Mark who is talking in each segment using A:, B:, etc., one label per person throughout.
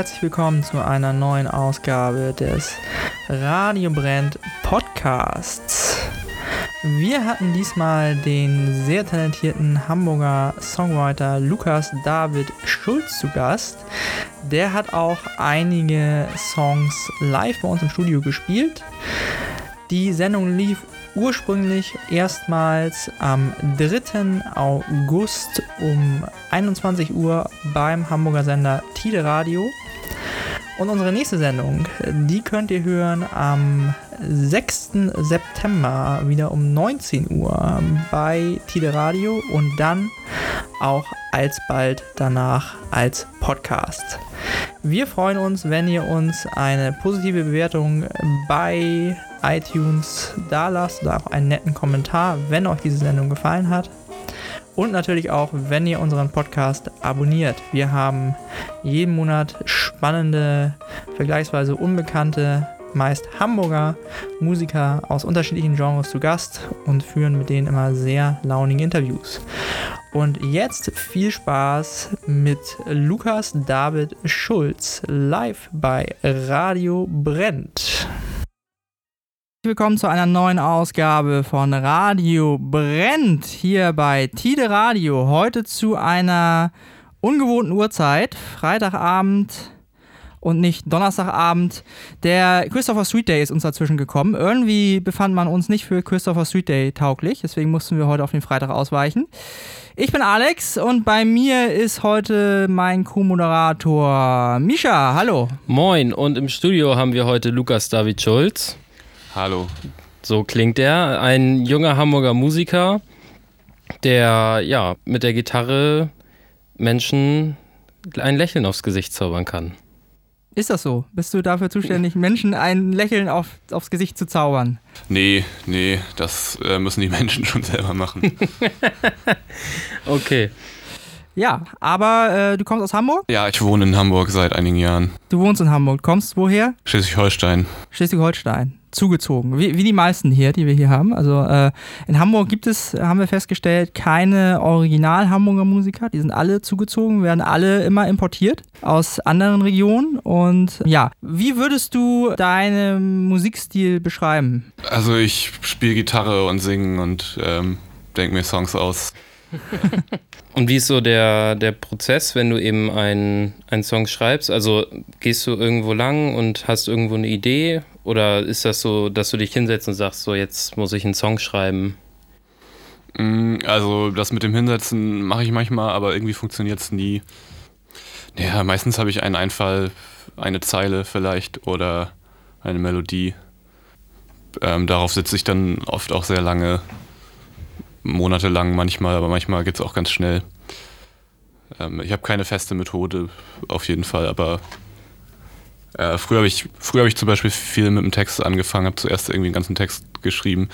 A: Herzlich willkommen zu einer neuen Ausgabe des Radio Brennt Podcasts. Wir hatten diesmal den sehr talentierten Hamburger Songwriter Lukas David Schulz zu Gast. Der hat auch einige Songs live bei uns im Studio gespielt. Die Sendung lief ursprünglich erstmals am 3. August um 21 Uhr beim Hamburger Sender Tide Radio. Und unsere nächste Sendung, die könnt ihr hören am 6. September wieder um 19 Uhr bei Tide Radio und dann auch alsbald danach als Podcast. Wir freuen uns, wenn ihr uns eine positive Bewertung bei iTunes da lasst oder auch einen netten Kommentar, wenn euch diese Sendung gefallen hat. Und natürlich auch, wenn ihr unseren Podcast abonniert. Wir haben jeden Monat spannende, vergleichsweise unbekannte, meist Hamburger Musiker aus unterschiedlichen Genres zu Gast und führen mit denen immer sehr launige Interviews. Und jetzt viel Spaß mit Lukas David Schulz live bei Radio Brennt. Willkommen zu einer neuen Ausgabe von Radio Brennt hier bei Tide Radio. Heute zu einer ungewohnten Uhrzeit, Freitagabend und nicht Donnerstagabend. Der Christopher Street Day ist uns dazwischen gekommen. Irgendwie befand man uns nicht für Christopher Street Day tauglich, deswegen mussten wir heute auf den Freitag ausweichen. Ich bin Alex und bei mir ist heute mein Co-Moderator Misha. Hallo.
B: Moin und im Studio haben wir heute Lukas David Schulz.
C: Hallo.
B: So klingt er. Ein junger Hamburger Musiker, der ja mit der Gitarre Menschen ein Lächeln aufs Gesicht zaubern kann.
A: Ist das so? Bist du dafür zuständig, Menschen ein Lächeln auf, aufs Gesicht zu zaubern?
C: Nee, nee, das äh, müssen die Menschen schon selber machen.
B: okay.
A: Ja, aber äh, du kommst aus Hamburg?
C: Ja, ich wohne in Hamburg seit einigen Jahren.
A: Du wohnst in Hamburg. Kommst woher?
C: Schleswig-Holstein.
A: Schleswig-Holstein. Zugezogen. Wie, wie, die meisten hier, die wir hier haben. Also äh, in Hamburg gibt es, haben wir festgestellt, keine Original-Hamburger Musiker. Die sind alle zugezogen, werden alle immer importiert aus anderen Regionen. Und ja, wie würdest du deinen Musikstil beschreiben?
C: Also ich spiele Gitarre und singe und ähm, denke mir Songs aus.
B: Und wie ist so der, der Prozess, wenn du eben einen, einen Song schreibst? Also gehst du irgendwo lang und hast irgendwo eine Idee? Oder ist das so, dass du dich hinsetzt und sagst, so jetzt muss ich einen Song schreiben?
C: Mm, also das mit dem Hinsetzen mache ich manchmal, aber irgendwie funktioniert es nie. Ja, meistens habe ich einen Einfall, eine Zeile vielleicht oder eine Melodie. Ähm, darauf sitze ich dann oft auch sehr lange monatelang manchmal, aber manchmal geht es auch ganz schnell. Ähm, ich habe keine feste Methode auf jeden Fall, aber äh, früher habe ich, hab ich zum Beispiel viel mit dem Text angefangen, habe zuerst irgendwie einen ganzen Text geschrieben.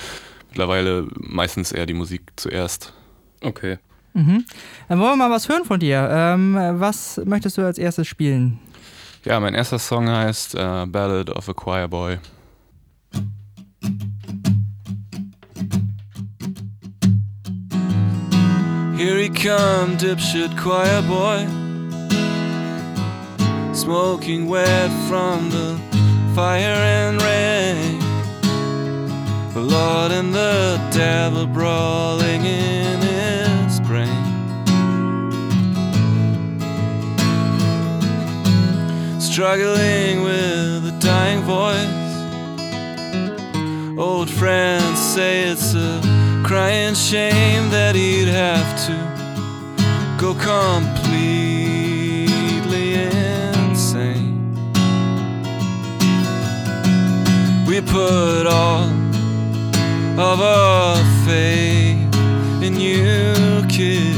C: Mittlerweile meistens eher die Musik zuerst.
B: Okay.
A: Mhm. Dann wollen wir mal was hören von dir. Ähm, was möchtest du als erstes spielen?
C: Ja, mein erster Song heißt uh, Ballad of a Choir Boy. Here he come, dipshit choir boy. Smoking wet from the fire and rain. The Lord and the devil brawling in his brain. Struggling with a dying voice. Old friends say it's a crying shame that he'd have to go completely We put all of our faith in you, kid.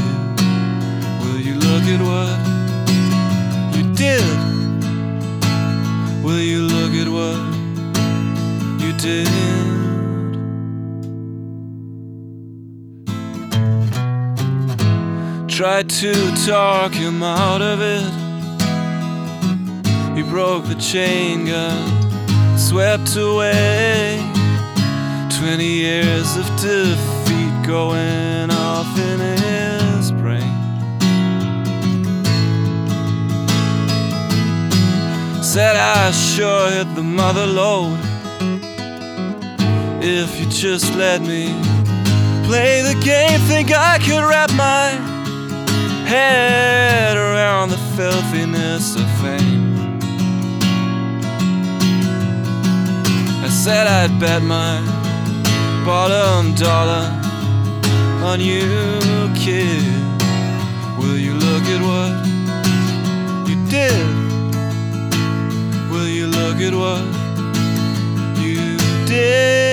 C: Will you look at what you did? Will you look at what you did? tried to talk him out of it. He broke the chain gun, swept away. Twenty years of defeat going off in his brain. said I sure hit the mother load. If you just let me play the game, think I could wrap my head around the filthiness of fame. Said I'd bet my bottom dollar on you, kid. Will you look at what you did? Will you look at what you did?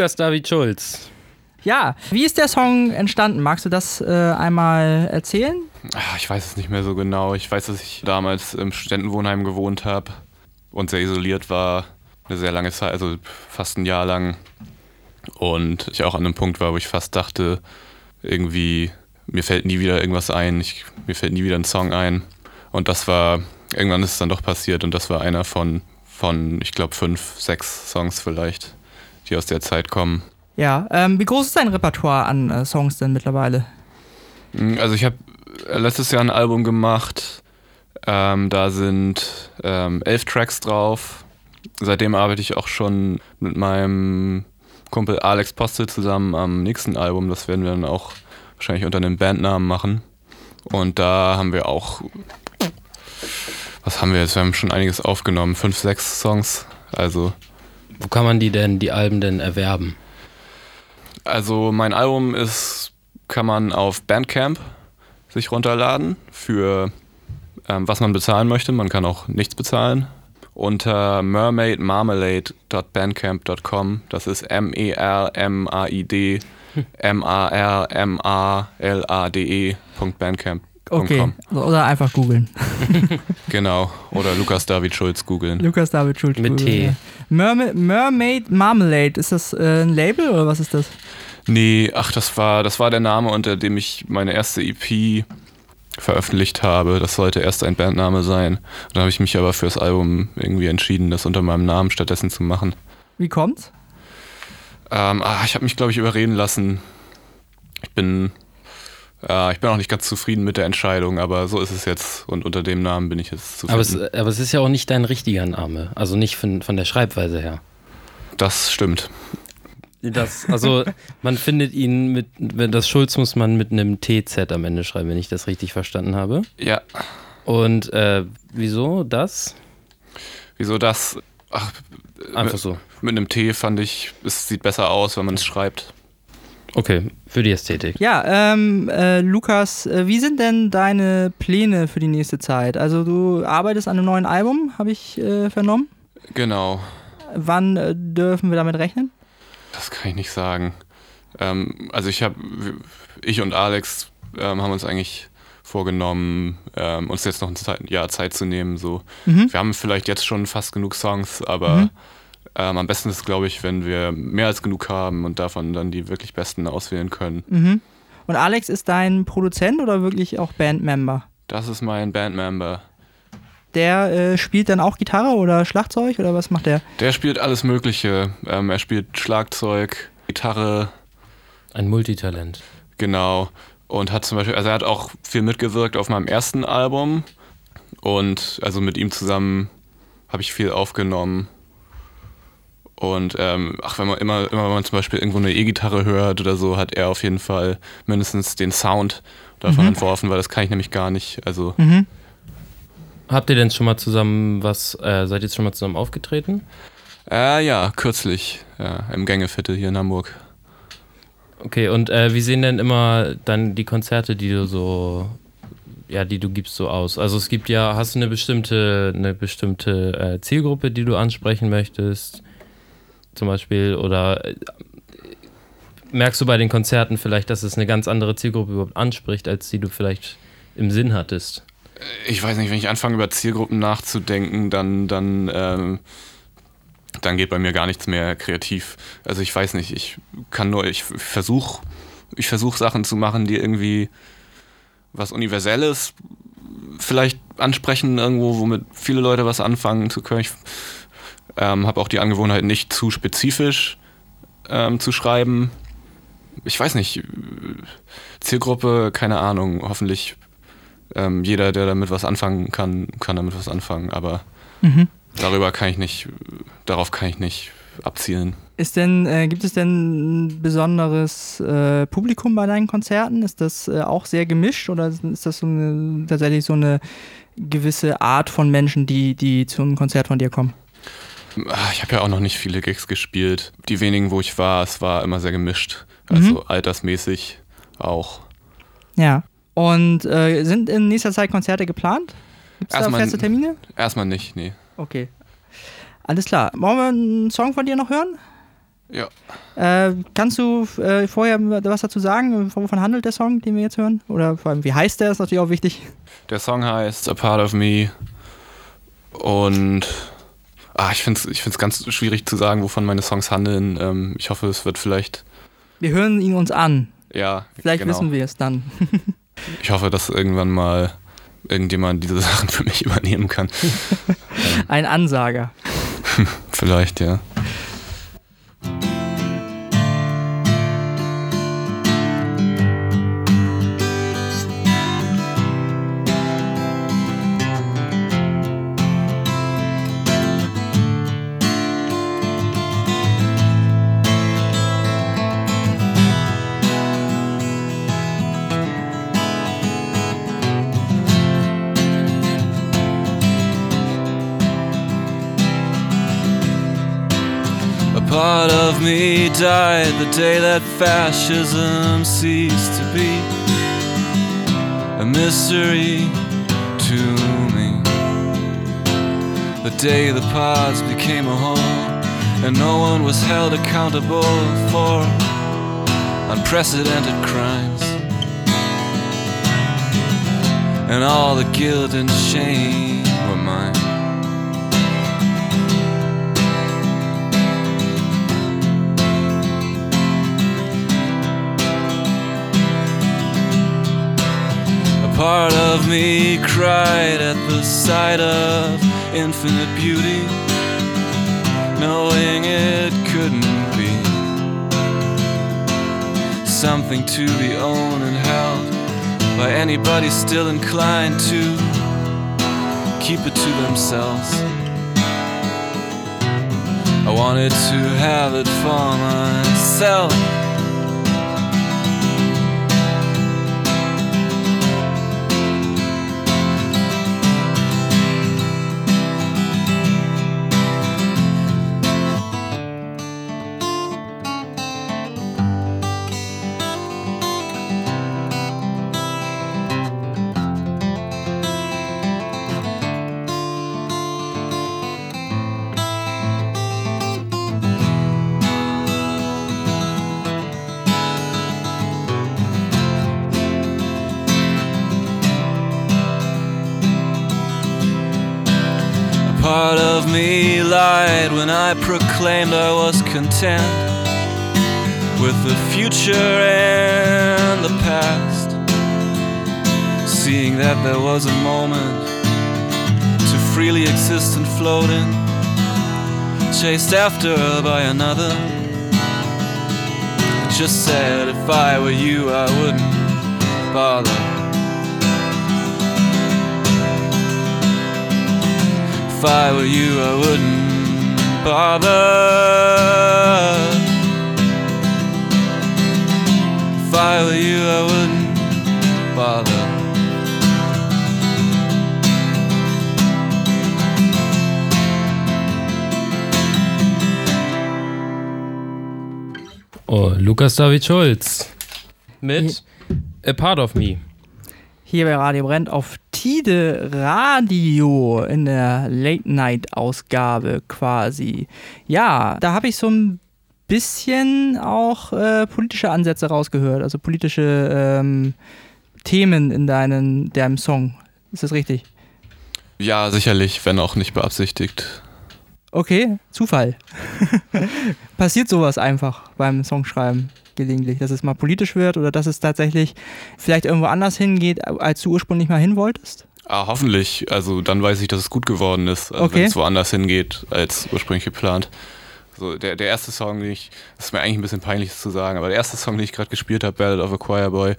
B: Lukas David Schulz.
D: Ja, wie ist der Song entstanden? Magst du das äh, einmal erzählen?
E: Ah, Ich weiß es nicht mehr so genau. Ich weiß, dass ich damals im Studentenwohnheim gewohnt habe und sehr isoliert war. Eine sehr lange Zeit, also fast ein Jahr lang. Und ich auch an einem Punkt war, wo ich fast dachte, irgendwie, mir fällt nie wieder irgendwas ein, ich, mir fällt nie wieder ein Song ein. Und das war, irgendwann ist es dann doch passiert und das war einer von, von ich glaube, fünf, sechs Songs vielleicht, die aus der Zeit kommen.
D: Ja, ähm, wie groß ist dein Repertoire an äh, Songs denn mittlerweile?
E: Mm, Also ich habe letztes Jahr ein Album gemacht. Ähm, da sind ähm, elf Tracks drauf. Seitdem arbeite ich auch schon mit meinem Kumpel Alex Postel zusammen am nächsten Album. Das werden wir dann auch wahrscheinlich unter einem Bandnamen machen. Und da haben wir auch, was haben wir jetzt? Wir haben schon einiges aufgenommen. Fünf, sechs Songs. Also
B: Wo kann man die denn, die Alben denn erwerben?
E: Also mein Album ist, kann man auf Bandcamp sich runterladen für ähm, was man bezahlen möchte. Man kann auch nichts bezahlen. Unter mermaidmarmalade.bandcamp.com. Das ist M-E-R-M-A-I-D M-A-R-M-A-L-A-D-E.bandcamp.com.
D: Okay, oder einfach googeln.
E: Genau. Oder Lukas David Schulz googeln.
D: Lukas David Schulz.
B: Mit
D: googeln,
B: T.
D: ja. Merma Mermaid Marmalade, ist das äh, ein Label oder was ist das?
E: Nee, ach, das war, das war der Name, unter dem ich meine erste EP veröffentlicht habe. Das sollte erst ein Bandname sein. Dann habe ich mich aber fürs Album irgendwie entschieden, das unter meinem Namen stattdessen zu machen.
D: Wie kommt's?
E: Ähm, ah, ich habe mich, glaube ich, überreden lassen. Ich bin, äh, ich bin auch nicht ganz zufrieden mit der Entscheidung, aber so ist es jetzt. Und unter dem Namen bin ich jetzt zufrieden.
B: Aber es, aber es ist ja auch nicht dein richtiger Name. Also nicht von, von der Schreibweise her.
E: das stimmt.
B: Das, also man findet ihn mit, wenn das Schulz muss man mit einem TZ am Ende schreiben, wenn ich das richtig verstanden habe.
E: Ja,
B: Und äh, wieso das?
E: wieso das? Ach,
B: Einfach so.
E: mit einem T fand ich, es sieht besser aus, wenn man es schreibt.
B: Okay, für die Ästhetik.
D: Ja, ähm, äh, Lukas, äh, wie sind denn deine Pläne für die nächste Zeit? Also du arbeitest an einem neuen Album, habe ich äh, vernommen.
E: Genau.
D: Wann äh, dürfen wir damit rechnen?
E: Das kann ich nicht sagen. Ähm, also ich habe, ich und Alex ähm, haben uns eigentlich vorgenommen, ähm, uns jetzt noch ein Zeit, Jahr Zeit zu nehmen. So.
D: Mhm.
E: Wir haben vielleicht jetzt schon fast genug Songs, aber ähm, am besten ist, glaube ich, wenn wir mehr als genug haben und davon dann die wirklich besten auswählen können.
D: Mhm. Und Alex ist dein Produzent oder wirklich auch Bandmember?
E: Das ist mein Bandmember.
D: Der äh, spielt dann auch Gitarre oder Schlagzeug oder was macht der?
E: Der spielt alles Mögliche. Ähm, er spielt Schlagzeug, Gitarre,
B: Ein Multitalent.
E: Genau. Und hat zum Beispiel, also er hat auch viel mitgewirkt auf meinem ersten Album. Und also mit ihm zusammen habe ich viel aufgenommen. Und ähm, ach, wenn man immer, immer wenn man zum Beispiel irgendwo eine E-Gitarre hört oder so, hat er auf jeden Fall mindestens den Sound davon
D: Mhm.
E: entworfen, weil das kann ich nämlich gar nicht. Also
D: Mhm.
B: Habt ihr denn schon mal zusammen was, äh, seid ihr jetzt schon mal zusammen aufgetreten?
E: äh, ja, kürzlich ja, im Gängeviertel hier in Hamburg.
B: Okay, und äh, wie sehen denn immer dann die Konzerte, die du so, ja, die du gibst, so aus? Also es gibt ja, hast du eine bestimmte, eine bestimmte äh, Zielgruppe, die du ansprechen möchtest, zum Beispiel, oder äh, merkst du bei den Konzerten vielleicht, dass es eine ganz andere Zielgruppe überhaupt anspricht, als die du vielleicht im Sinn hattest?
E: Ich weiß nicht, wenn ich anfange über Zielgruppen nachzudenken, dann, dann, ähm, dann geht bei mir gar nichts mehr kreativ. Also ich weiß nicht, ich kann nur, ich versuche ich versuch Sachen zu machen, die irgendwie was Universelles vielleicht ansprechen, irgendwo, womit viele Leute was anfangen zu können. Ich ähm, habe auch die Angewohnheit, nicht zu spezifisch ähm, zu schreiben. Ich weiß nicht, Zielgruppe, keine Ahnung, hoffentlich ähm, jeder, der damit was anfangen kann, kann damit was anfangen, aber
D: Mhm.
E: darüber kann ich nicht, darauf kann ich nicht abzielen.
D: Ist denn, äh, gibt es denn ein besonderes äh, Publikum bei deinen Konzerten? Ist das äh, auch sehr gemischt oder ist das so eine, tatsächlich so eine gewisse Art von Menschen, die, die zu einem Konzert von dir kommen?
E: Ah, Ich habe ja auch noch nicht viele Gigs gespielt. Die wenigen, wo ich war, es war immer sehr gemischt. Also altersmäßig auch.
D: Ja. Und äh, sind in nächster Zeit Konzerte geplant? Gibt es da
E: Erstmal-
D: feste Termine?
E: Erstmal nicht, nee.
D: Okay. Alles klar. Wollen wir einen Song von dir noch hören?
E: Ja.
D: Äh, kannst du äh, vorher was dazu sagen? Wovon handelt der Song, den wir jetzt hören? Oder vor allem, wie heißt der? Ist natürlich auch wichtig.
E: Der Song heißt A Part of Me und ah, ich finde es ich find's ganz schwierig zu sagen, wovon meine Songs handeln. Ähm, ich hoffe, es wird vielleicht,
D: Wir hören ihn uns an.
E: ja,
D: Vielleicht
E: genau.
D: wissen wir es dann.
E: Ich hoffe, dass irgendwann mal irgendjemand diese Sachen für mich übernehmen kann.
D: Ein Ansager.
E: Vielleicht, ja.
C: Me died the day that fascism ceased to be a mystery to me. The day the pods became a home and no one was held accountable for unprecedented crimes. And all the guilt and shame part of me cried at the sight of infinite beauty, knowing it couldn't be something to be owned and held by anybody still inclined to keep it to themselves. I wanted to have it for myself. Me lied when I proclaimed I was content with the future and the past. Seeing that there was a moment to freely exist and float in, chased after by another. I just said if I were you, I wouldn't bother. If I were you, I wouldn't bother. If I were you, I wouldn't father.
B: Oh, Lukas David Schulz. Mit A Part of Me.
D: Hier bei Radio Brennt auf Tide Radio in der Late-Night-Ausgabe quasi. Ja, da habe ich so ein bisschen auch äh, politische Ansätze rausgehört, also politische ähm, Themen in deinen, deinem Song. Ist das richtig?
E: Ja, sicherlich, wenn auch nicht beabsichtigt.
D: Okay, Zufall. Passiert sowas einfach beim Songschreiben gelegentlich, dass es mal politisch wird oder dass es tatsächlich vielleicht irgendwo anders hingeht, als du ursprünglich mal hin wolltest?
E: Ah, hoffentlich. Also dann weiß ich, dass es gut geworden ist, also
D: Okay.
E: wenn es woanders hingeht als ursprünglich geplant. So, der, der erste Song, den ich, das ist mir eigentlich ein bisschen peinlich zu sagen, aber der erste Song, den ich gerade gespielt habe, Ballad of a Choir Boy,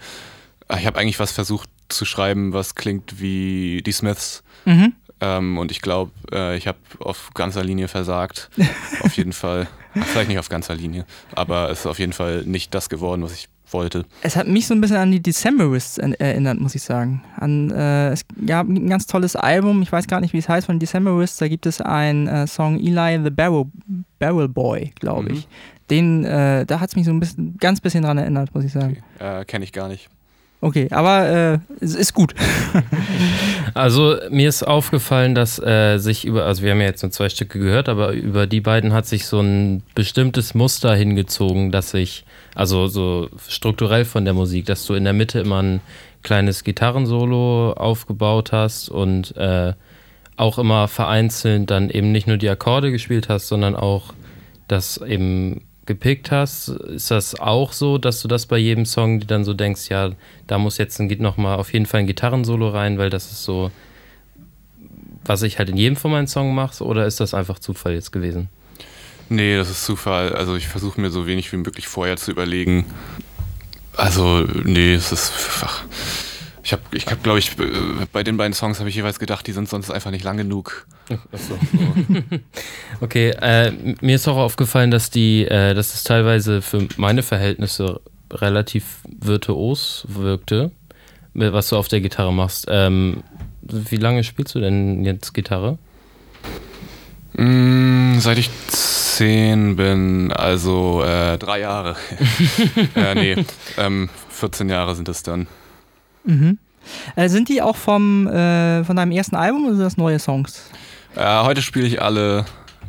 E: ah, ich habe eigentlich was versucht zu schreiben, was klingt wie die Smiths.
D: Mhm.
E: Ähm, und ich glaube, äh, ich habe auf ganzer Linie versagt. auf jeden Fall. Ach, Vielleicht nicht auf ganzer Linie, aber es ist auf jeden Fall nicht das geworden, was ich wollte.
D: Es hat mich so ein bisschen an die Decemberists erinnert, muss ich sagen. An, äh, es gab ein ganz tolles Album, ich weiß gar nicht, wie es heißt, von Decemberists. Da gibt es einen äh, Song Eli the Barrel, Barrel Boy, glaube
E: Mhm.
D: ich. Den, äh, da hat es mich so ein bisschen, ganz bisschen dran erinnert, muss ich sagen.
E: Äh, Kenne ich gar nicht.
D: Okay, aber äh, ist gut.
B: Also mir ist aufgefallen, dass äh, sich über, also wir haben ja jetzt nur zwei Stücke gehört, aber über die beiden hat sich so ein bestimmtes Muster hingezogen, dass sich, also so strukturell von der Musik, dass du in der Mitte immer ein kleines Gitarrensolo aufgebaut hast und äh, auch immer vereinzelt dann eben nicht nur die Akkorde gespielt hast, sondern auch das eben gepickt hast. Ist das auch so, dass du das bei jedem Song dir dann so denkst, ja, da muss jetzt ein, noch mal auf jeden Fall ein Gitarrensolo rein, weil das ist so, was ich halt in jedem von meinen Songs mache, oder ist das einfach Zufall jetzt gewesen?
E: Nee, das ist Zufall. Also ich versuche mir so wenig wie möglich vorher zu überlegen. Also, nee, es ist. Ach, ich habe, ich hab, glaube ich, äh, bei den beiden Songs habe ich jeweils gedacht, die sind sonst einfach nicht lang genug.
B: Achso. okay, äh, mir ist auch aufgefallen, dass die, äh, dass es teilweise für meine Verhältnisse relativ virtuos wirkte, was du auf der Gitarre machst. Ähm, wie lange spielst du denn jetzt Gitarre?
E: Mm, seit ich zehn bin, also äh, drei Jahre. äh, nee, ähm, 14 Jahre sind es dann.
D: Mhm. Äh, sind die auch vom, äh, von deinem ersten Album oder sind das neue Songs?
E: Äh, heute spiele ich alle,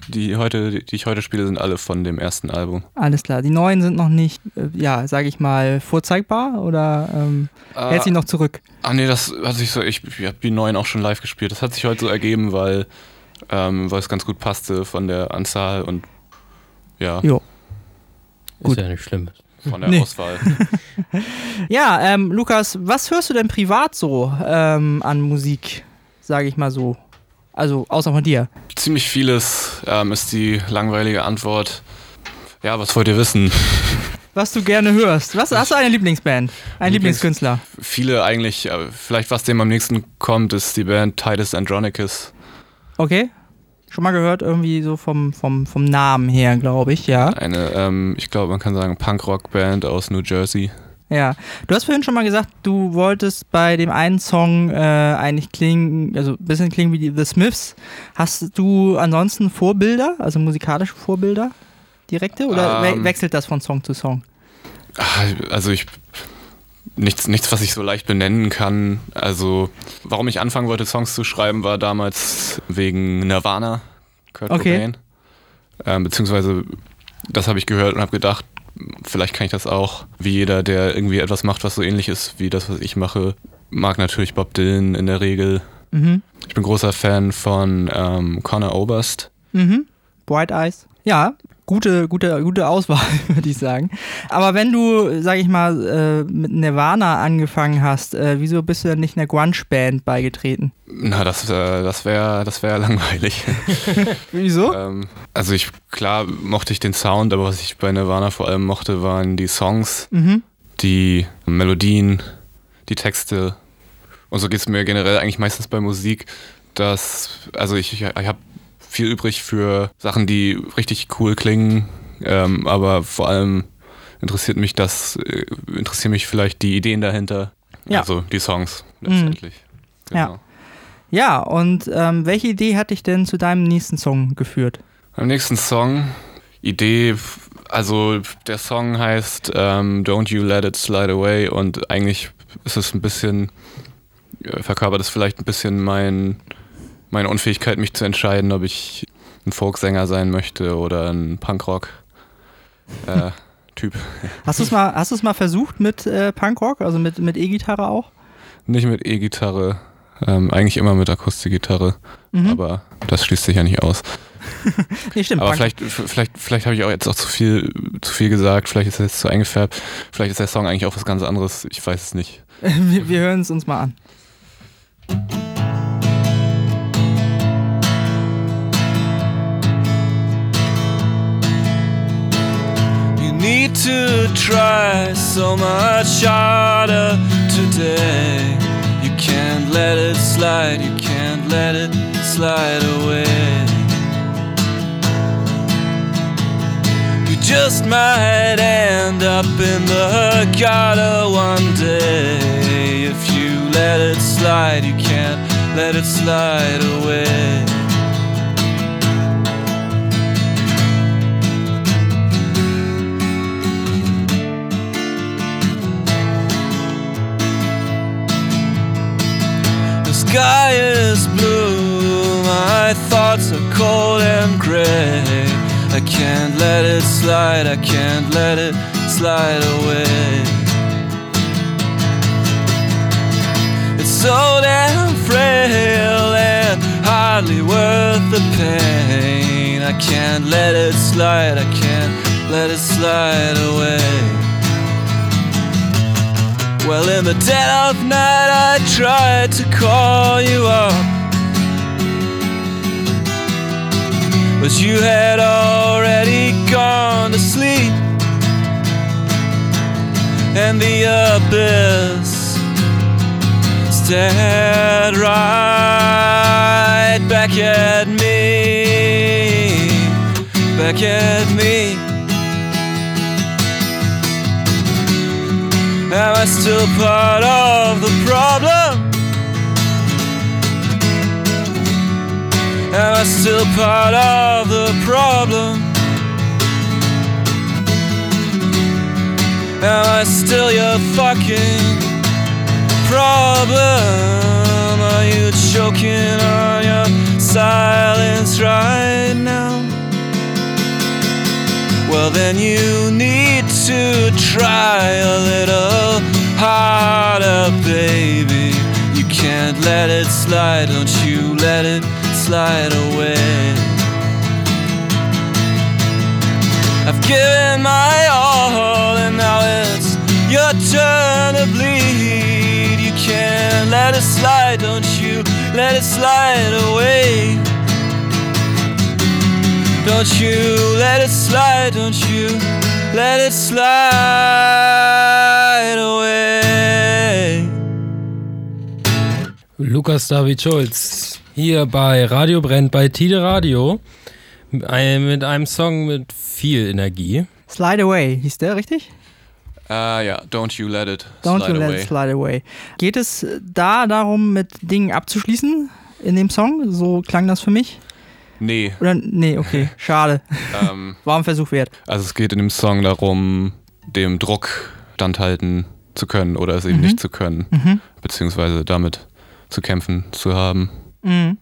E: die, heute, die ich heute spiele, sind alle von dem ersten Album.
D: Alles klar. Die neuen sind noch nicht, äh, ja, sage ich mal, vorzeigbar oder ähm, hält sich noch zurück?
E: Ah nee, das hat sich so, ich, ich habe die neuen auch schon live gespielt. Das hat sich heute so ergeben, weil, ähm, weil es ganz gut passte von der Anzahl und ja,
D: Jo.
B: Ist
D: Gut.
B: ja nicht schlimm.
E: Von der
D: Nee.
E: Auswahl.
D: Ja, ähm, Lukas, was hörst du denn privat so ähm, an Musik, sage ich mal so? Also außer von dir.
E: Ziemlich vieles ähm, ist die langweilige Antwort. Ja, was wollt ihr wissen?
D: Was du gerne hörst. Was, hast du eine Lieblingsband? Ein
E: Lieblings-
D: Lieblingskünstler?
E: Viele eigentlich, äh, vielleicht was dem am nächsten kommt, ist die Band Titus Andronicus.
D: Okay. Schon mal gehört, irgendwie so vom, vom, vom Namen her, glaube ich, ja.
E: Eine, ähm, ich glaube, man kann sagen, Punkrock-Band aus New Jersey.
D: Ja. Du hast vorhin schon mal gesagt, du wolltest bei dem einen Song äh, eigentlich klingen, also ein bisschen klingen wie die The Smiths. Hast du ansonsten Vorbilder, also musikalische Vorbilder? Direkte? Oder
E: Ähm.
D: we wechselt das von Song zu Song?
E: Ah, Also ich nichts, nichts, was ich so leicht benennen kann. Also warum ich anfangen wollte, Songs zu schreiben, war damals wegen Nirvana, Kurt
D: Okay.
E: Cobain. Ähm, beziehungsweise das habe ich gehört und habe gedacht, vielleicht kann ich das auch. Wie jeder, der irgendwie etwas macht, was so ähnlich ist wie das, was ich mache, mag natürlich Bob Dylan in der Regel.
D: Mhm.
E: Ich bin großer Fan von ähm, Conor Oberst.
D: Mhm. Bright Eyes. Ja, gute, gute, gute Auswahl, würde ich sagen. Aber wenn du, sag ich mal, äh, mit Nirvana angefangen hast, äh, wieso bist du denn nicht einer Grunge-Band beigetreten?
E: Na, das, äh, das wäre das wär langweilig.
D: Wieso?
E: Ähm, also ich, klar mochte ich den Sound, aber was ich bei Nirvana vor allem mochte, waren die Songs,
D: Mhm.
E: die Melodien, die Texte. Und so geht es mir generell eigentlich meistens bei Musik, dass, also ich, ich, ich habe viel übrig für Sachen, die richtig cool klingen, ähm, aber vor allem interessiert mich das, äh, interessieren mich vielleicht die Ideen dahinter.
D: Ja.
E: Also die Songs letztendlich.
D: Ja.
E: Genau.
D: Ja, und ähm, welche Idee hat dich denn zu deinem nächsten Song geführt?
E: Beim nächsten Song, Idee, also der Song heißt ähm, Don't You Let It Slide Away und eigentlich ist es ein bisschen, äh, verkörpert es vielleicht ein bisschen mein, meine Unfähigkeit, mich zu entscheiden, ob ich ein Folksänger sein möchte oder ein Punkrock-Typ.
D: Hast du es mal, hast mal versucht mit äh, Punkrock, also mit, mit E-Gitarre auch?
E: Nicht mit E-Gitarre, ähm, eigentlich immer mit Akustikgitarre,
D: Mhm.
E: aber das schließt sich ja nicht aus.
D: Nee, stimmt.
E: Aber
D: Punk-
E: vielleicht, vielleicht, vielleicht habe ich auch jetzt auch zu viel, zu viel gesagt, vielleicht ist er jetzt zu eingefärbt, vielleicht ist der Song eigentlich auch was ganz anderes, ich weiß es nicht.
D: wir, wir hören es uns mal an.
C: Need to try so much harder today. You can't let it slide, you can't let it slide away. You just might end up in the gutter one day. If you let it slide, you can't let it slide away. Sky is blue, my thoughts are cold and gray. I can't let it slide, I can't let it slide away. It's so damn frail and hardly worth the pain. I can't let it slide, I can't let it slide away. Well, in the dead of night, I tried to call you up. But you had already gone to sleep. And the abyss stared right back at me. Back at me. Am I still part of the problem? Am I still part of the problem? Am I still your fucking problem? Are you choking on your silence right now? Well, then you need to try a little harder, baby. You can't let it slide, don't you let it slide away. I've given my all, and now it's your turn to bleed. You can't let it slide, don't you let it slide away. Don't you let it slide, don't you let it slide away.
B: Lukas David Schulz hier bei Radio Brennt bei Tide Radio mit einem, Song mit viel Energie.
D: Slide Away, hieß der richtig?
E: Äh, ja, Don't You Let It
D: Don't
E: Slide
D: you let
E: Away.
D: it slide away. Geht es da darum, mit Dingen abzuschließen in dem Song? So klang das für mich.
E: Nee,
D: Oder nee, okay, schade.
E: ähm,
D: War ein Versuch wert.
E: also es geht in dem Song darum, dem Druck standhalten zu können oder es eben
D: Mhm.
E: nicht zu können,
D: Mhm.
E: beziehungsweise damit zu kämpfen zu haben.
D: Mhm.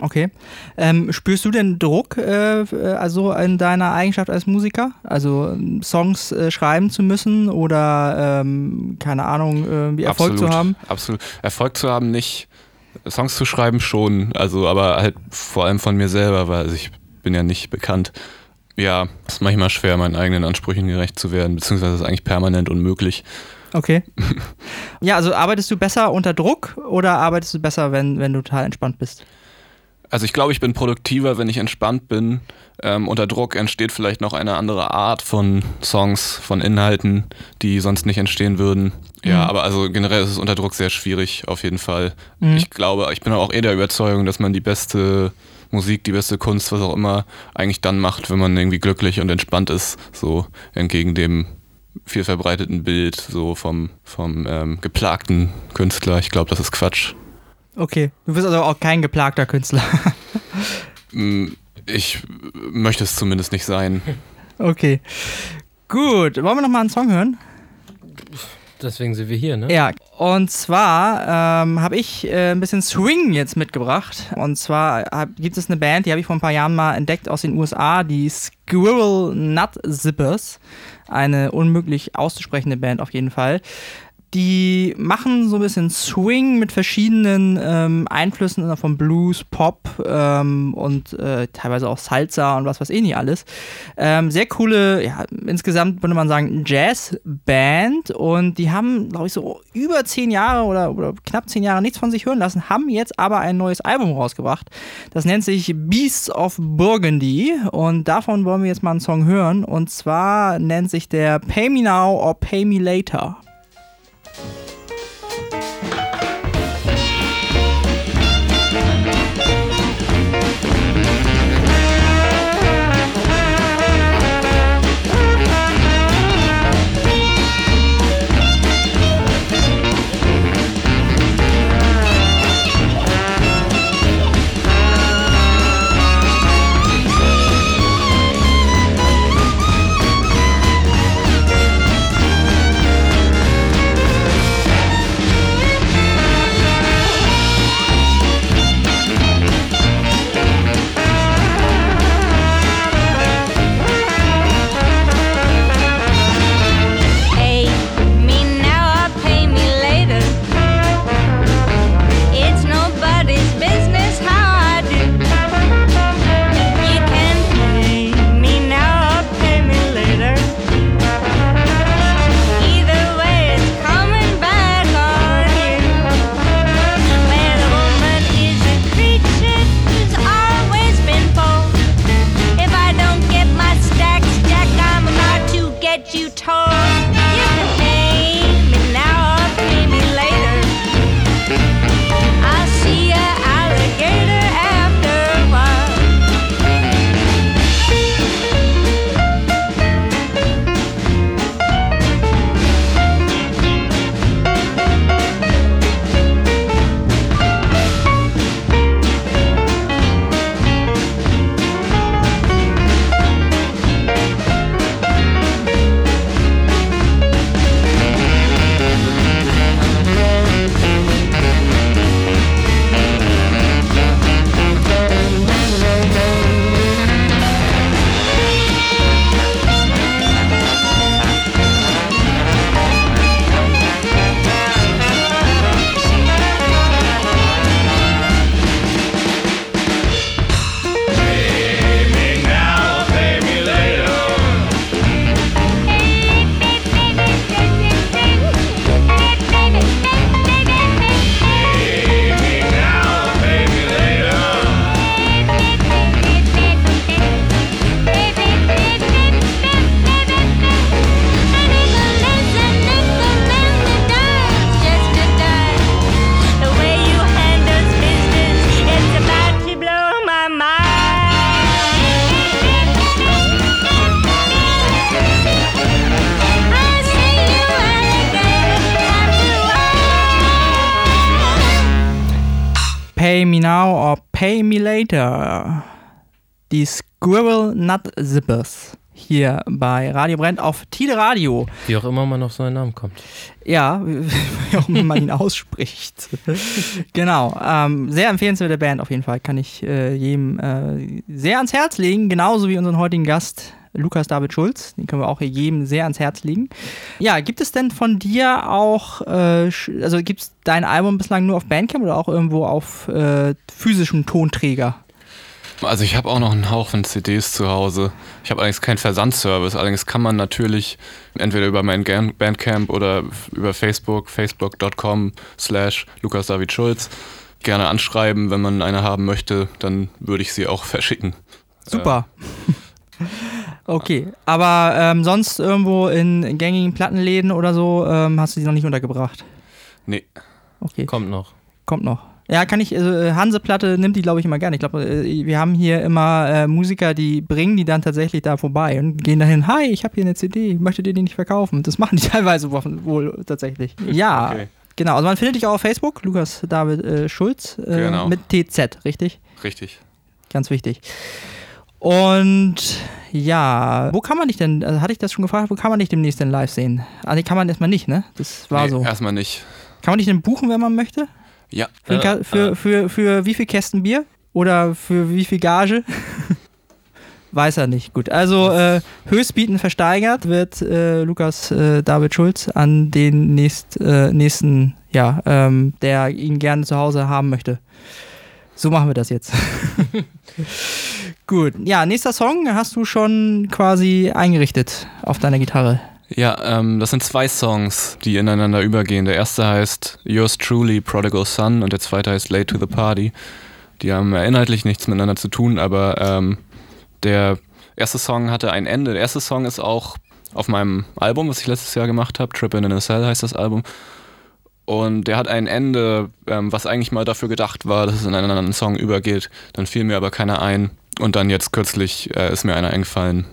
D: Okay. Ähm, spürst du denn Druck, äh, also in deiner Eigenschaft als Musiker? Also ähm, Songs äh, schreiben zu müssen oder ähm, keine Ahnung, irgendwie Erfolg
E: absolut,
D: zu haben?
E: Absolut. Erfolg zu haben nicht. Songs zu schreiben schon, also aber halt vor allem von mir selber, weil also ich bin ja nicht bekannt. Ja, es ist manchmal schwer, meinen eigenen Ansprüchen gerecht zu werden, beziehungsweise ist eigentlich permanent unmöglich.
D: Okay. ja, also arbeitest du besser unter Druck oder arbeitest du besser, wenn, wenn du total entspannt bist?
E: Also ich glaube, ich bin produktiver, wenn ich entspannt bin. Ähm, unter Druck entsteht vielleicht noch eine andere Art von Songs, von Inhalten, die sonst nicht entstehen würden. Ja,
D: Mhm.
E: aber also generell ist es unter Druck sehr schwierig, auf jeden Fall.
D: Mhm.
E: Ich glaube, ich bin auch eh der Überzeugung, dass man die beste Musik, die beste Kunst, was auch immer, eigentlich dann macht, wenn man irgendwie glücklich und entspannt ist. So entgegen dem viel verbreiteten Bild so vom, vom ähm, geplagten Künstler. Ich glaube, das ist Quatsch.
D: Okay, du bist also auch kein geplagter Künstler.
E: Mm, Ich möchte es zumindest nicht sein.
D: okay. Gut, wollen wir nochmal einen Song hören?
B: Deswegen sind wir hier, ne?
D: Ja, und zwar ähm, habe ich äh, ein bisschen Swing jetzt mitgebracht. Und zwar hab, gibt es eine Band, die habe ich vor ein paar Jahren mal entdeckt aus den USA, die Squirrel Nut Zippers. Eine unmöglich auszusprechende Band auf jeden Fall. Die machen so ein bisschen Swing mit verschiedenen ähm, Einflüssen von Blues, Pop ähm, und äh, teilweise auch Salsa und was weiß ich nicht alles. Ähm, sehr coole, ja, insgesamt würde man sagen, Jazzband und die haben, glaube ich, so über zehn Jahre oder, oder knapp zehn Jahre nichts von sich hören lassen, haben jetzt aber ein neues Album rausgebracht. Das nennt sich Beasts of Burgundy und davon wollen wir jetzt mal einen Song hören und zwar nennt sich der Pay Me Now or Pay Me Later.
F: Thank you. Pay Me Later.
D: Die Squirrel Nut Zippers. Hier bei Radio Brennt auf Tide Radio.
B: Wie auch immer man auf so einen Namen kommt.
D: Ja, wie auch immer man ihn ausspricht. genau. Ähm, sehr empfehlenswerte Band auf jeden Fall. Kann ich äh, jedem äh, sehr ans Herz legen. Genauso wie unseren heutigen Gast Lukas David Schulz. Den können wir auch jedem sehr ans Herz legen. Ja, gibt es denn von dir auch, äh, also gibt es dein Album bislang nur auf Bandcamp oder auch irgendwo auf äh, physischem Tonträger?
E: Also ich habe auch noch einen Haufen CDs zu Hause. Ich habe allerdings keinen Versandservice. Allerdings kann man natürlich entweder über mein Bandcamp oder über Facebook, facebook.com slash Lukas David Schulz gerne anschreiben. Wenn man eine haben möchte, dann würde ich sie auch verschicken.
D: Super. Okay, aber ähm, sonst irgendwo in gängigen Plattenläden oder so ähm, hast du die noch nicht untergebracht?
E: Nee.
D: Okay,
B: Kommt noch.
D: kommt noch. Ja, kann ich, also, äh, Hanseplatte nimmt die, glaube ich, immer gerne. Ich glaube, äh, wir haben hier immer äh, Musiker, die bringen die dann tatsächlich da vorbei und gehen dahin, hi, ich habe hier eine CD, möchtet ihr die nicht verkaufen? Das machen die teilweise wohl, wohl tatsächlich. Ja,
E: Okay.
D: genau. Also man findet dich auch auf Facebook, Lukas David äh, Schulz, äh,
E: Genau.
D: mit TZ, richtig?
E: Richtig.
D: Ganz wichtig. Und ja, wo kann man dich denn, also hatte ich das schon gefragt, wo kann man dich demnächst denn live sehen? Also kann man erstmal nicht, ne? Das war
E: nee,
D: so.
E: Erstmal nicht.
D: Kann man dich denn buchen, wenn man möchte?
E: Ja.
D: Für,
B: Äh,
D: für,
B: äh.
D: für, für wie viel Kästen Bier? Oder für wie viel Gage? Weiß er nicht. Gut. Also äh, Höchstbieten versteigert wird äh, Lukas äh, David Schulz an den nächst, äh, nächsten, ja, ähm, der ihn gerne zu Hause haben möchte. So machen wir das jetzt. Gut. Ja, nächster Song hast du schon quasi eingerichtet auf deiner Gitarre.
E: Ja, ähm, das sind zwei Songs, die ineinander übergehen. Der erste heißt Yours Truly, Prodigal Son und der zweite heißt Late to the Party. Die haben inhaltlich nichts miteinander zu tun, aber ähm, der erste Song hatte ein Ende. Der erste Song ist auch auf meinem Album, was ich letztes Jahr gemacht habe. Trippin' in a Cell heißt das Album. Und der hat ein Ende, ähm, was eigentlich mal dafür gedacht war, dass es in einen anderen Song übergeht. Dann fiel mir aber keiner ein. Und dann jetzt kürzlich äh, ist mir einer eingefallen.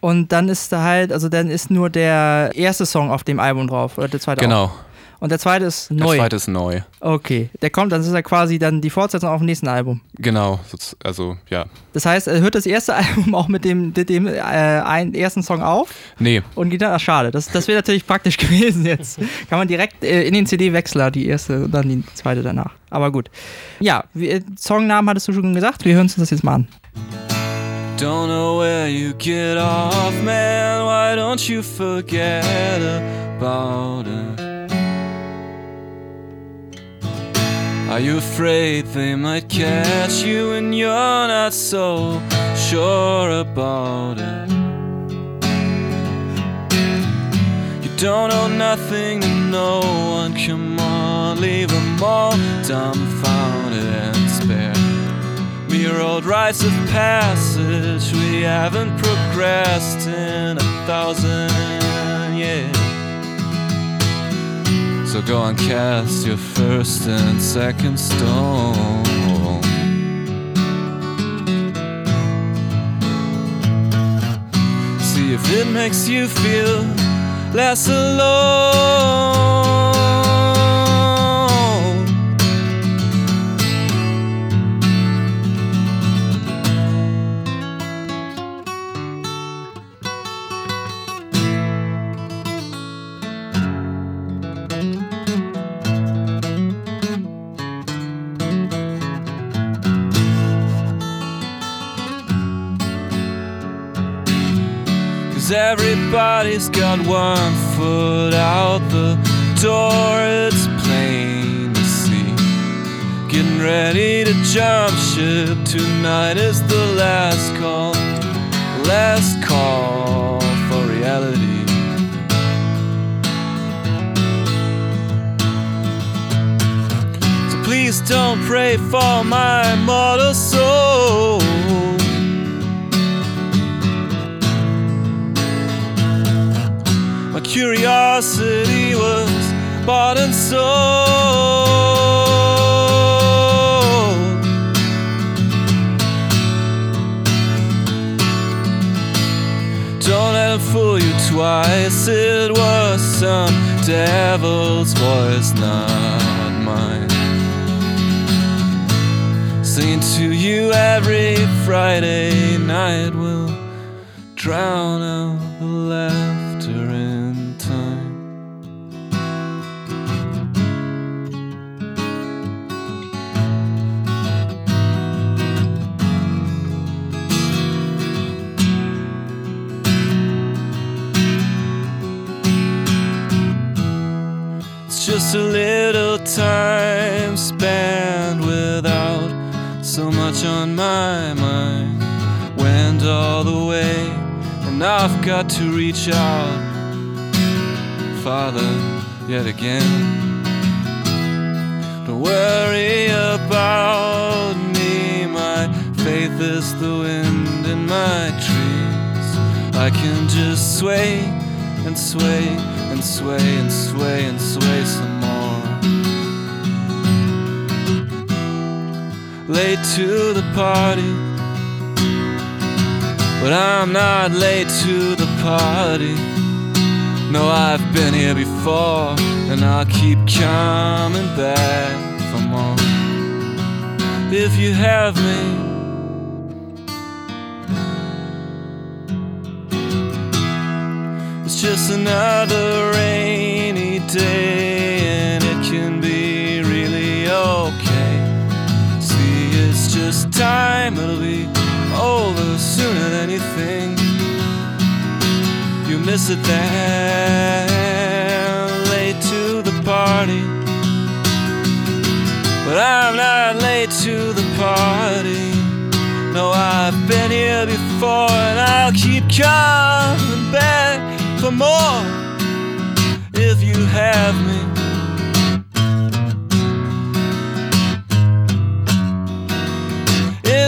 D: Und dann ist da halt, also dann ist nur der erste Song auf dem Album drauf, oder der zweite auch. Und der zweite ist
E: Der
D: neu.
E: zweite ist neu.
D: Okay, der kommt, dann ist er quasi dann die Fortsetzung auf dem nächsten Album.
E: Genau, also ja.
D: Das heißt, er hört das erste Album auch mit dem, mit dem äh, ein, ersten Song auf
E: Nee,
D: und geht dann, ach schade, das, das wäre natürlich praktisch gewesen jetzt. Kann man direkt äh, in den CD-Wechsler die erste und dann die zweite danach. Aber gut. Ja, wie, äh, Songnamen hattest du schon gesagt, wir hören uns das jetzt mal an.
C: Don't know where you get off, man. Why don't you forget about it? Are you afraid they might catch you when you're not so sure about it? You don't owe nothing to no one, come on, leave them all dumbfounded and spare. Mere old rites of passage, we haven't progressed in a thousand years. So go and cast your first and second stone. See if it makes you feel less alone. Everybody's got one foot out the door, it's plain to see. Getting ready to jump ship tonight is the last call, last call for reality. So please don't pray for my mortal soul. Curiosity was bought and sold. Don't let him fool you twice. It was some devil's voice, not mine. Singing to you every Friday night will drown out my mind. Went all the way, and I've got to reach out, Father, yet again. Don't worry about me, my faith is the wind in my trees. I can just sway and sway and sway and sway and sway some more. Late to the party. But I'm not late to the party. No, I've been here before, and I'll keep coming back for more. If you have me. It's just another rainy day, just time, it'll be over sooner than you think. You miss it then, late to the party. But I'm not late to the party. No, I've been here before, and I'll keep coming back for more if you have me.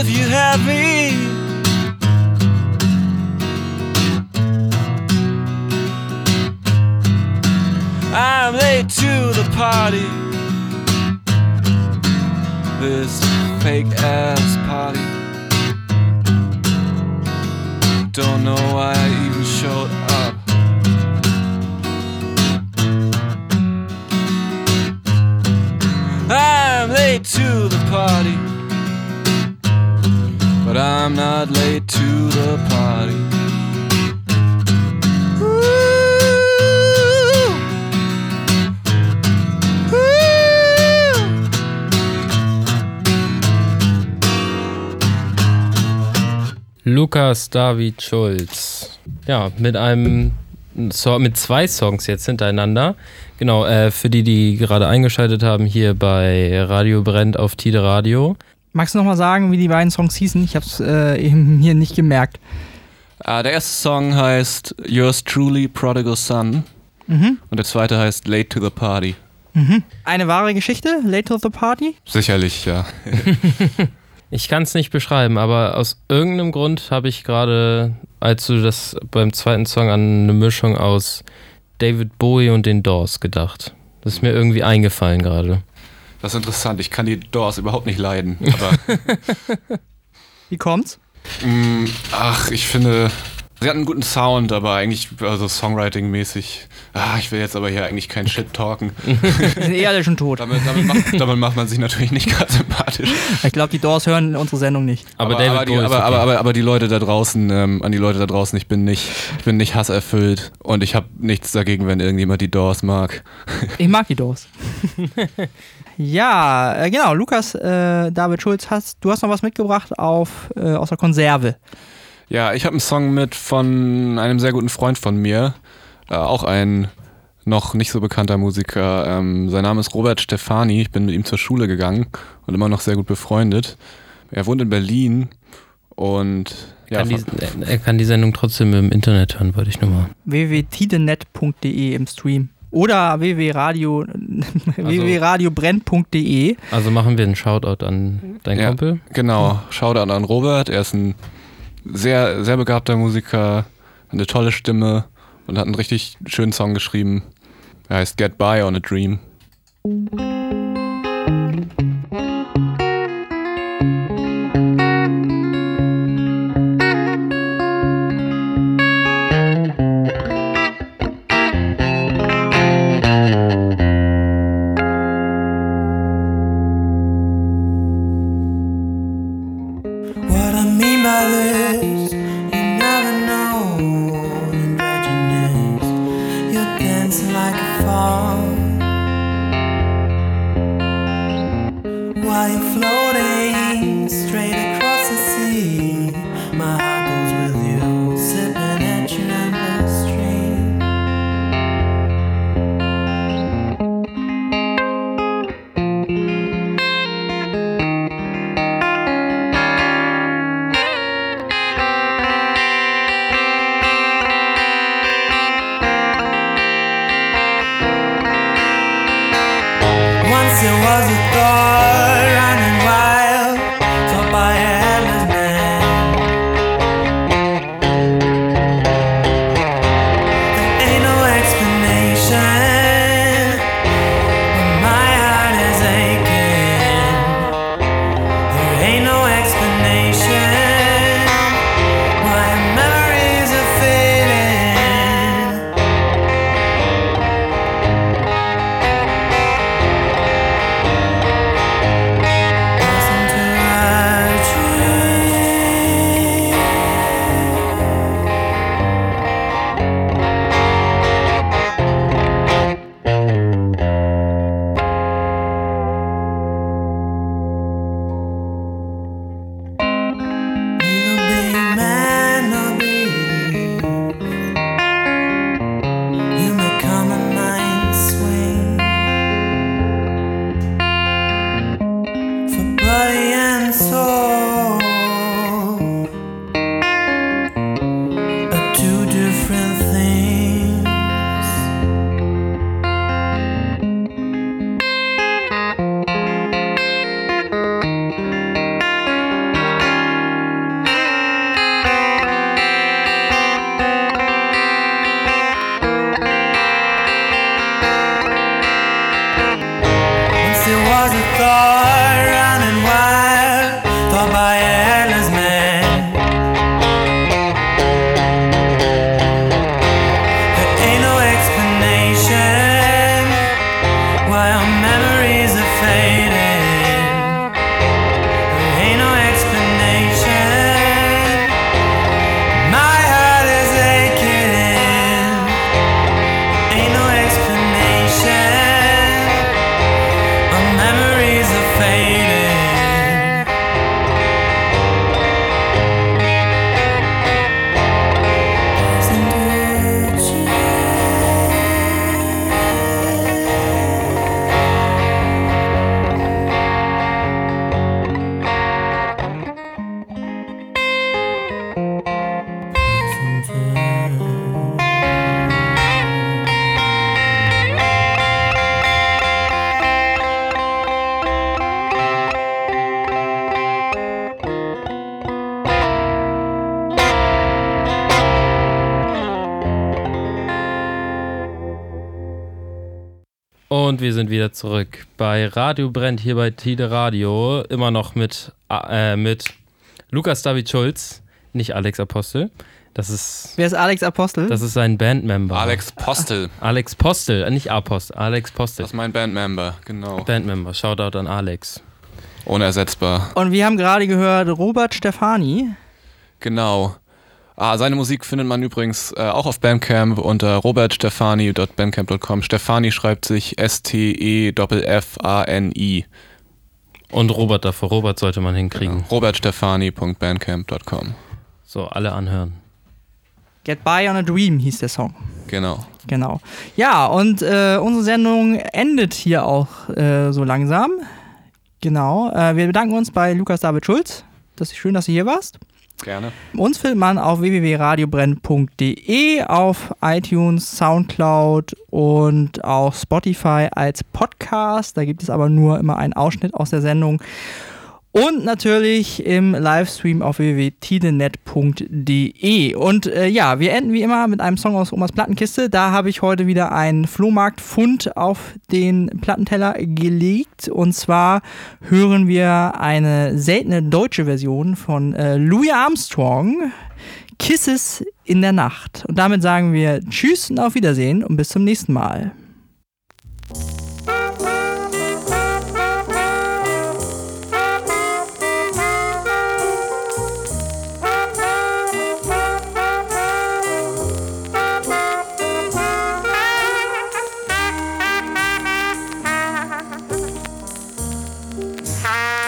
C: If you have me. I'm late to the party. This fake ass party. Don't know why I even showed up. I'm late to the party. But I'm not late to the party.
B: Lukas David Schulz. Ja, mit einem so mit zwei Songs jetzt hintereinander. Genau, äh, für die, die gerade eingeschaltet haben, hier bei Radio Brennt auf Tide Radio.
D: Magst du nochmal sagen, wie die beiden Songs hießen? Ich habe es äh, eben hier nicht gemerkt.
E: Ah, der erste Song heißt Yours Truly Prodigal Son
D: Mhm.
E: und der zweite heißt Late to the Party.
D: Mhm. Eine wahre Geschichte? Late to the Party?
E: Sicherlich, ja.
B: Ich kann es nicht beschreiben, aber aus irgendeinem Grund habe ich gerade, als du das beim zweiten Song an eine Mischung aus David Bowie und den Doors gedacht. Das ist mir irgendwie eingefallen gerade.
E: Das ist interessant. Ich kann die Doors überhaupt nicht leiden. Aber
D: Wie kommt's?
E: Mm, Ach, ich finde, sie hatten einen guten Sound, aber eigentlich, also Songwriting-mäßig. Ah, ich will jetzt aber hier eigentlich keinen Shit talken.
D: Die sind eh alle schon tot.
E: damit, damit, macht, damit macht man sich natürlich nicht gerade sympathisch.
D: Ich glaube, die Doors hören unsere Sendung nicht.
B: Aber,
E: aber,
B: David
E: aber, die, aber,
B: okay.
E: aber, aber, aber die Leute da draußen, ähm, an die Leute da draußen, ich bin nicht, ich bin nicht hasserfüllt und ich habe nichts dagegen, wenn irgendjemand die Doors mag.
D: Ich mag die Doors. ja, äh, genau. Lukas, äh, David Schulz, hast, du hast noch was mitgebracht auf, äh, aus der Konserve.
E: Ja, ich habe einen Song mit von einem sehr guten Freund von mir, äh, auch ein noch nicht so bekannter Musiker. Ähm, sein Name ist Robert Stefani. Ich bin mit ihm zur Schule gegangen und immer noch sehr gut befreundet. Er wohnt in Berlin und ja,
B: kann die, er kann die Sendung trotzdem im Internet hören, wollte ich nur mal.
D: www.tidenet.de im Stream. Oder www.radio www.radiobrennt.de.
B: Also machen wir einen Shoutout an deinen
E: Ja.
B: Kumpel.
E: Genau, Shoutout an Robert. Er ist ein sehr, sehr begabter Musiker, eine tolle Stimme und hat einen richtig schönen Song geschrieben. Er heißt Get By on a Dream.
G: Was
B: wieder zurück bei Radio Brennt hier bei Tide Radio. Immer noch mit, äh, mit Lukas David Schulz, nicht Alex Apostel. Das ist,
D: Wer ist Alex Apostel?
B: das ist sein Bandmember.
E: Alex Postel,
B: Alex Postel, äh, nicht Apostel, Alex Postel.
E: das ist mein Bandmember, genau.
B: Bandmember, Shoutout an Alex.
E: Unersetzbar.
D: Und wir haben gerade gehört Robert Stefani.
E: Genau. Ah, seine Musik findet man übrigens äh, auch auf Bandcamp unter robertstefani.bandcamp.com. Stefani schreibt sich S-T-E-F-F-A-N-I.
B: Und Robert davor, Robert sollte man hinkriegen.
E: robertstefani.bandcamp.com.
B: So, alle anhören.
D: Get By on a Dream hieß der Song.
E: Genau.
D: Genau. Ja, und äh, unsere Sendung endet hier auch äh, so langsam. Genau. Äh, wir bedanken uns bei Lukas David Schulz. Das ist schön, dass du hier warst.
E: Gerne.
D: Uns findet man auf www.radiobrenn.de, auf iTunes, Soundcloud und auch Spotify als Podcast. Da gibt es aber nur immer einen Ausschnitt aus der Sendung. Und natürlich im Livestream auf www.tidenet.de. Und äh, ja, wir enden wie immer mit einem Song aus Omas Plattenkiste. Da habe ich heute wieder einen Flohmarktfund auf den Plattenteller gelegt. Und zwar hören wir eine seltene deutsche Version von äh, Louis Armstrong. Kisses in der Nacht. Und damit sagen wir Tschüss und auf Wiedersehen und bis zum nächsten Mal.
F: Peace.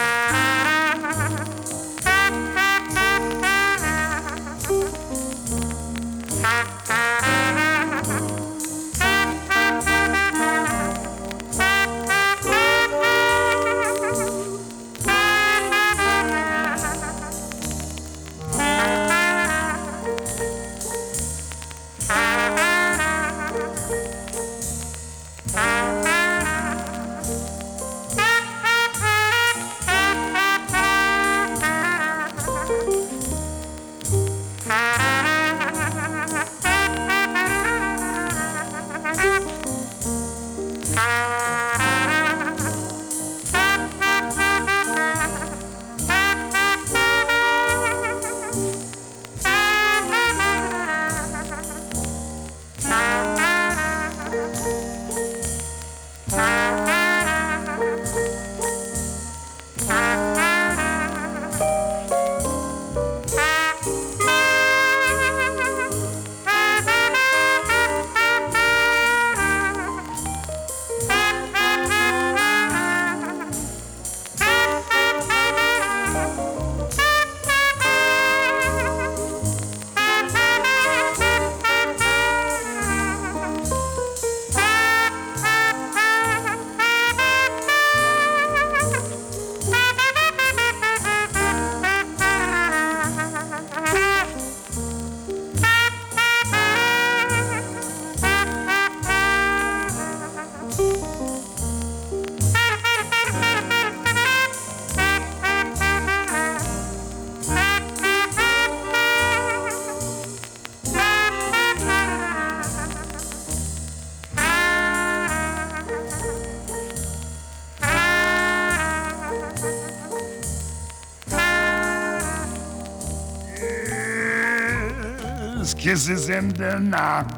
H: Kisses in the knock.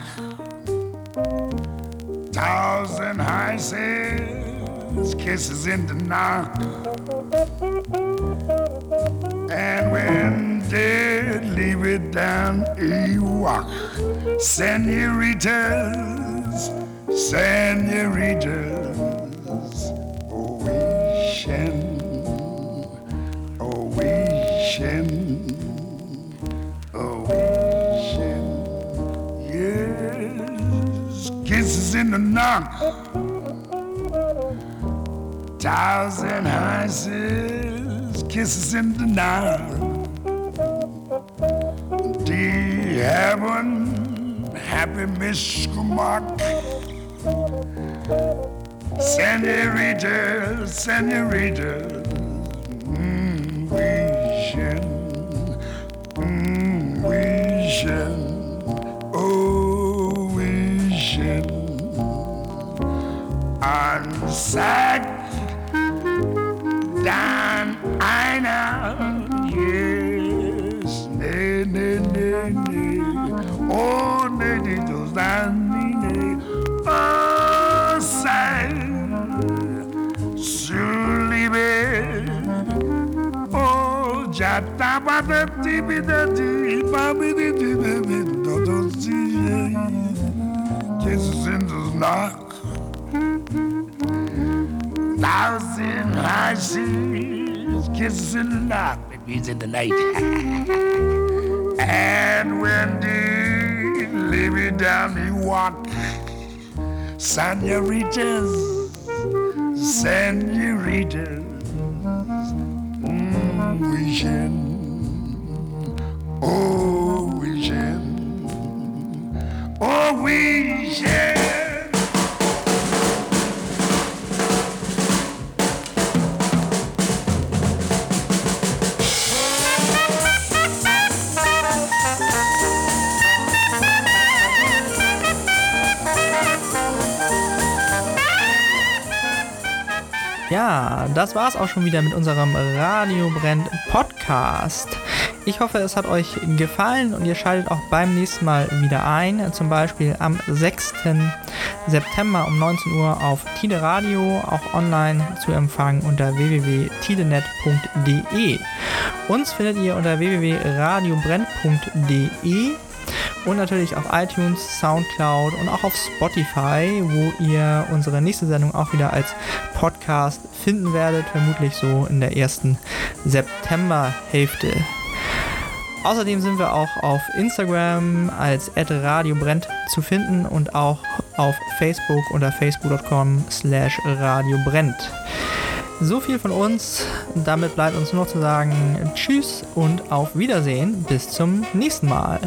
H: Thousand heises, kisses in the knock. And when they leave it down Ewok, senoritas, senoritas, kisses in night. Dear heaven, happy Miss Mark. Senorita, senorita, mm, wishing, mm, wishing, oh, wishing on sack down einer, yes, ne, ne, ne, ne, oh, ne, ne, those down, ne, ne, oh, say, Sulibe, oh, jata bata tibi da ti, babi di di di di, do do si, Jesus in the knock. Thousand heises, kisses in the night, it means in the night. and when they lay me down, they walk. Senoritas, senoritas, mm, wishing, oh, wishing, oh, wishing.
A: Ja, das war's auch schon wieder mit unserem Radio Brennt Podcast. Ich hoffe, es hat euch gefallen und ihr schaltet auch beim nächsten Mal wieder ein. Zum Beispiel am 6. September um 19 Uhr auf Tide Radio, auch online zu empfangen unter www.tidenet.de. Uns findet ihr unter www.radiobrennt.de und natürlich auf iTunes, Soundcloud und auch auf Spotify, wo ihr unsere nächste Sendung auch wieder als Podcast finden werdet, vermutlich so in der ersten Septemberhälfte. Außerdem sind wir auch auf Instagram als @radiobrennt zu finden und auch auf Facebook unter facebook.com slash radiobrennt. So viel von uns. Damit bleibt uns nur noch zu sagen Tschüss und auf Wiedersehen. Bis zum nächsten Mal.